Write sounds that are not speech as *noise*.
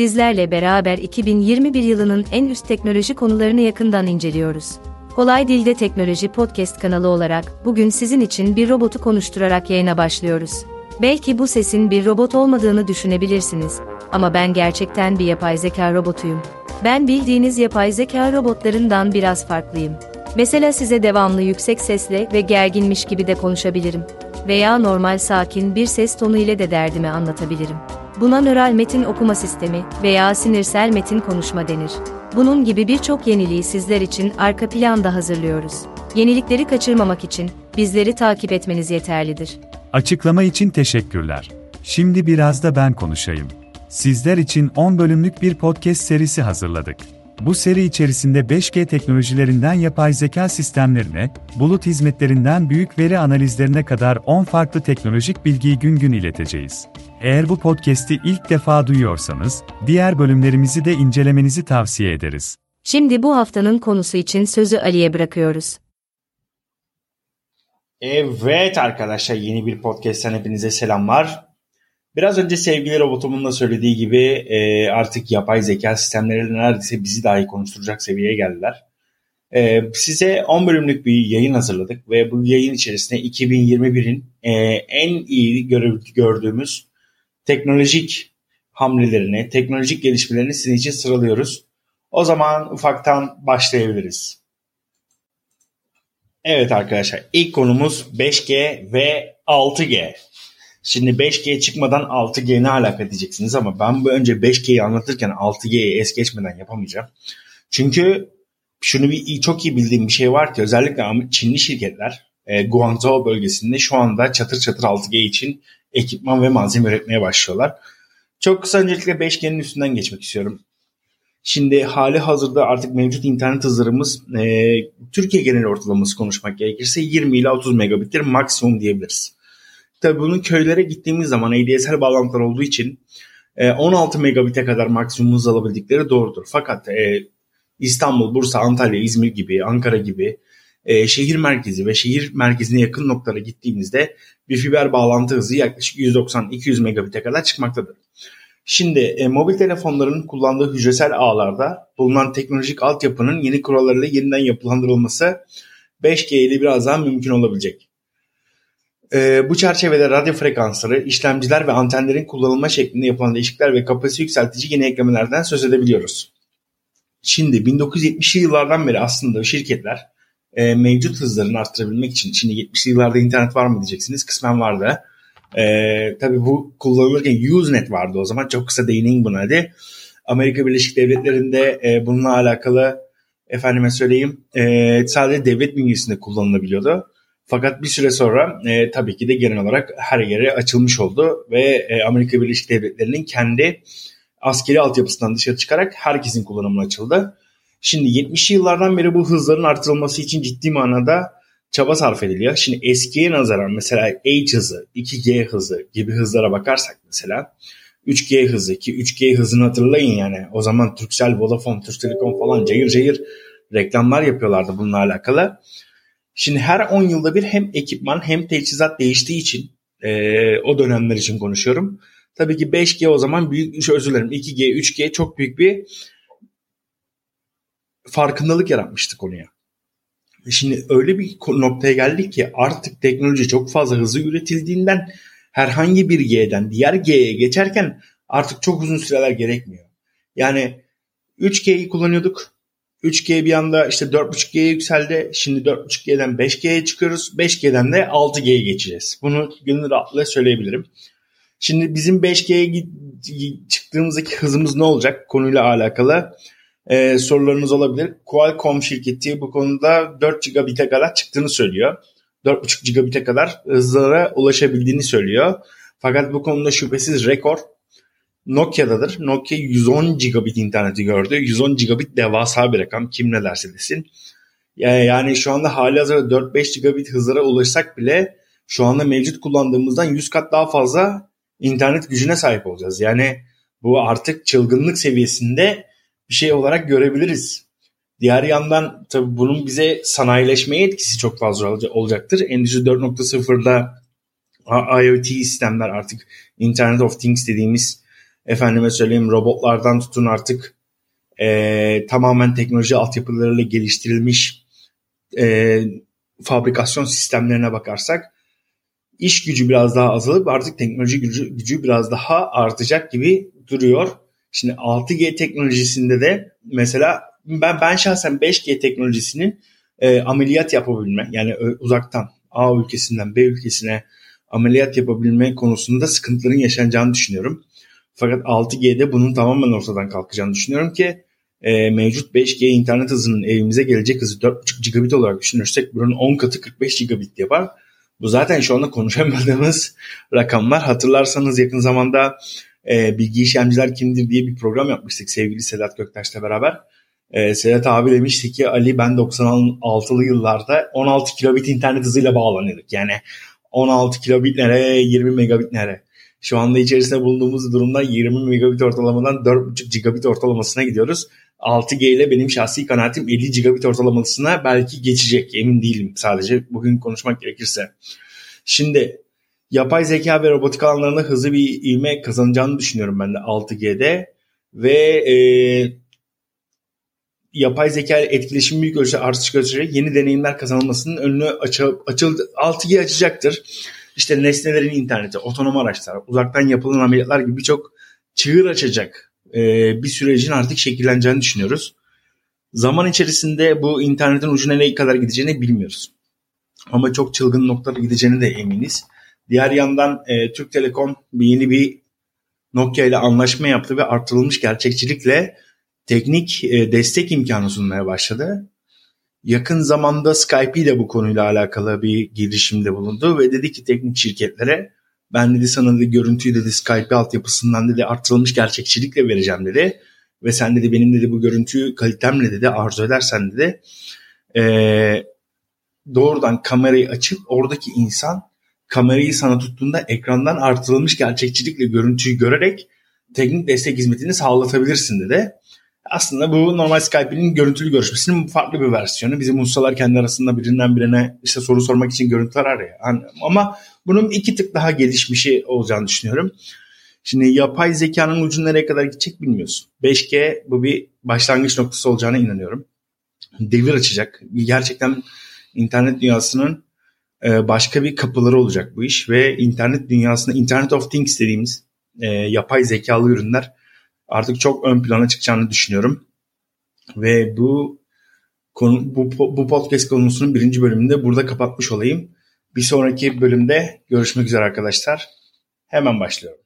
Sizlerle beraber 2021 yılının en üst teknoloji konularını yakından inceliyoruz. Kolay Dilde Teknoloji Podcast kanalı olarak bugün sizin için bir robotu konuşturarak yayına başlıyoruz. Belki bu sesin bir robot olmadığını düşünebilirsiniz ama ben gerçekten bir yapay zeka robotuyum. Ben bildiğiniz yapay zeka robotlarından biraz farklıyım. Mesela size devamlı yüksek sesle ve gerginmiş gibi de konuşabilirim. Veya normal sakin bir ses tonu ile de derdimi anlatabilirim. Buna nöral metin okuma sistemi veya sinirsel metin konuşma denir. Bunun gibi birçok yeniliği sizler için arka planda hazırlıyoruz. Yenilikleri kaçırmamak için bizleri takip etmeniz yeterlidir. Açıklama için teşekkürler. Şimdi biraz da ben konuşayım. Sizler için 10 bölümlük bir podcast serisi hazırladık. Bu seri içerisinde 5G teknolojilerinden yapay zeka sistemlerine, bulut hizmetlerinden büyük veri analizlerine kadar 10 farklı teknolojik bilgiyi gün gün ileteceğiz. Eğer bu podcast'i ilk defa duyuyorsanız, diğer bölümlerimizi de incelemenizi tavsiye ederiz. Şimdi bu haftanın konusu için sözü Ali'ye bırakıyoruz. Evet arkadaşlar yeni bir podcast'ten hepinize selamlar. Biraz önce sevgili robotumun da söylediği gibi e, artık yapay zeka sistemleri neredeyse bizi dahi konuşturacak seviyeye geldiler. E, size 10 bölümlük bir yayın hazırladık ve bu yayın içerisinde 2021'in e, en iyi gördüğümüz teknolojik hamlelerini, teknolojik gelişmelerini sizin için sıralıyoruz. O zaman ufaktan başlayabiliriz. Evet arkadaşlar ilk konumuz 5G ve 6G. Şimdi 5G çıkmadan 6G ne alaka diyeceksiniz ama ben bu önce 5G'yi anlatırken 6G'yi es geçmeden yapamayacağım. Çünkü şunu bir çok iyi bildiğim bir şey var ki özellikle Çinli şirketler e, Guangzhou bölgesinde şu anda çatır çatır 6G için ekipman ve malzeme üretmeye başlıyorlar. Çok kısa öncelikle 5G'nin üstünden geçmek istiyorum. Şimdi hali hazırda artık mevcut internet hızlarımız e, Türkiye genel ortalaması konuşmak gerekirse 20 ile 30 megabittir maksimum diyebiliriz. Tabii bunun köylere gittiğimiz zaman ADSL bağlantılar olduğu için 16 e, megabit'e kadar maksimum hız alabildikleri doğrudur. Fakat e, İstanbul, Bursa, Antalya, İzmir gibi, Ankara gibi e, şehir merkezi ve şehir merkezine yakın noktalara gittiğimizde bir fiber bağlantı hızı yaklaşık 190-200 megabit'e kadar çıkmaktadır. Şimdi mobil telefonların kullandığı hücresel ağlarda bulunan teknolojik altyapının yeni kurallarıyla yeniden yapılandırılması 5G ile biraz daha mümkün olabilecek. E, bu çerçevede radyo frekansları, işlemciler ve antenlerin kullanılma şeklinde yapılan değişiklikler ve kapasite yükseltici yeni eklemelerden söz edebiliyoruz. Şimdi 1970'li yıllardan beri aslında şirketler e, mevcut hızlarını arttırabilmek için, şimdi 70'li yıllarda internet var mı diyeceksiniz, kısmen vardı. E, tabii bu kullanılırken Usenet vardı o zaman, çok kısa değineyim buna hadi. Amerika Birleşik Devletleri'nde e, bununla alakalı efendime söyleyeyim e, sadece devlet bünyesinde kullanılabiliyordu. Fakat bir süre sonra e, tabii ki de genel olarak her yere açılmış oldu ve e, Amerika Birleşik Devletleri'nin kendi askeri altyapısından dışarı çıkarak herkesin kullanımına açıldı. Şimdi 70'li yıllardan beri bu hızların artırılması için ciddi manada çaba sarf ediliyor. Şimdi eskiye nazaran mesela H hızı, 2G hızı gibi hızlara bakarsak mesela 3G hızı ki 3G hızını hatırlayın yani o zaman Turkcell, Vodafone, Türk Telekom falan cayır cayır reklamlar yapıyorlardı bununla alakalı. Şimdi her 10 yılda bir hem ekipman hem teçhizat değiştiği için e, o dönemler için konuşuyorum. Tabii ki 5G o zaman büyük, özür dilerim 2G, 3G çok büyük bir farkındalık yaratmıştı konuya. Şimdi öyle bir noktaya geldik ki artık teknoloji çok fazla hızlı üretildiğinden herhangi bir G'den diğer G'ye geçerken artık çok uzun süreler gerekmiyor. Yani 3G'yi kullanıyorduk. 3G bir anda işte 4.5G'ye yükseldi. Şimdi 4.5G'den 5G'ye çıkıyoruz. 5G'den de 6G'ye geçeceğiz. Bunu gönül rahatlıkla söyleyebilirim. Şimdi bizim 5G'ye çıktığımızdaki hızımız ne olacak konuyla alakalı e, sorularınız olabilir. Qualcomm şirketi bu konuda 4 gigabit'e kadar çıktığını söylüyor. 4.5 gigabit'e kadar hızlara ulaşabildiğini söylüyor. Fakat bu konuda şüphesiz rekor Nokia'dadır. Nokia 110 gigabit interneti gördü. 110 gigabit devasa bir rakam. Kim ne derse desin. Yani şu anda hali hazırda 4-5 gigabit hızlara ulaşsak bile şu anda mevcut kullandığımızdan 100 kat daha fazla internet gücüne sahip olacağız. Yani bu artık çılgınlık seviyesinde bir şey olarak görebiliriz. Diğer yandan tabii bunun bize sanayileşmeye etkisi çok fazla olacaktır. Endüstri 4.0'da IoT sistemler artık Internet of Things dediğimiz efendime söyleyeyim robotlardan tutun artık e, tamamen teknoloji altyapılarıyla geliştirilmiş e, fabrikasyon sistemlerine bakarsak iş gücü biraz daha azalıp artık teknoloji gücü, gücü biraz daha artacak gibi duruyor. Şimdi 6G teknolojisinde de mesela ben ben şahsen 5G teknolojisinin e, ameliyat yapabilme yani uzaktan A ülkesinden B ülkesine ameliyat yapabilme konusunda sıkıntıların yaşanacağını düşünüyorum. Fakat 6G'de bunun tamamen ortadan kalkacağını düşünüyorum ki e, mevcut 5G internet hızının evimize gelecek hızı 4.5 gigabit olarak düşünürsek bunun 10 katı 45 gigabit yapar. Bu zaten şu anda konuşamadığımız *laughs* rakamlar. Hatırlarsanız yakın zamanda e, bilgi işlemciler kimdir diye bir program yapmıştık sevgili Sedat Göktaş'la beraber. E, Sedat abi demişti ki Ali ben 96'lı yıllarda 16 kilobit internet hızıyla bağlanıyorduk. Yani 16 kilobit nereye 20 megabit nereye. Şu anda içerisinde bulunduğumuz durumda 20 megabit ortalamadan 4.5 gigabit ortalamasına gidiyoruz. 6G ile benim şahsi kanaatim 50 gigabit ortalamasına belki geçecek. Emin değilim sadece bugün konuşmak gerekirse. Şimdi yapay zeka ve robotik alanlarında hızlı bir ivme kazanacağını düşünüyorum ben de 6G'de. Ve e, yapay zeka etkileşim büyük ölçüde artış gösterecek yeni deneyimler kazanılmasının önünü açı, açıldı. 6G açacaktır. İşte nesnelerin interneti, otonom araçlar, uzaktan yapılan ameliyatlar gibi birçok çığır açacak e, bir sürecin artık şekilleneceğini düşünüyoruz. Zaman içerisinde bu internetin ucu nereye kadar gideceğini bilmiyoruz. Ama çok çılgın noktalara gideceğini de eminiz. Diğer yandan e, Türk Telekom bir yeni bir Nokia ile anlaşma yaptı ve artırılmış gerçekçilikle teknik e, destek imkanı sunmaya başladı. Yakın zamanda Skype ile bu konuyla alakalı bir girişimde bulundu ve dedi ki teknik şirketlere ben dedi sana dedi görüntüyü dedi Skype altyapısından dedi artırılmış gerçekçilikle vereceğim dedi. Ve sen dedi benim dedi bu görüntüyü kalitemle dedi arzu edersen dedi e, doğrudan kamerayı açıp oradaki insan kamerayı sana tuttuğunda ekrandan artırılmış gerçekçilikle görüntüyü görerek teknik destek hizmetini sağlatabilirsin dedi. Aslında bu normal Skype'in görüntülü görüşmesinin farklı bir versiyonu. Bizim ustalar kendi arasında birinden birine işte soru sormak için görüntü arar ya. Ama bunun iki tık daha gelişmişi olacağını düşünüyorum. Şimdi yapay zekanın ucu nereye kadar gidecek bilmiyoruz. 5G bu bir başlangıç noktası olacağına inanıyorum. Devir açacak. Gerçekten internet dünyasının e, başka bir kapıları olacak bu iş ve internet dünyasında Internet of Things dediğimiz e, yapay zekalı ürünler artık çok ön plana çıkacağını düşünüyorum. Ve bu konu, bu, bu podcast konusunun birinci bölümünde burada kapatmış olayım. Bir sonraki bölümde görüşmek üzere arkadaşlar. Hemen başlıyorum.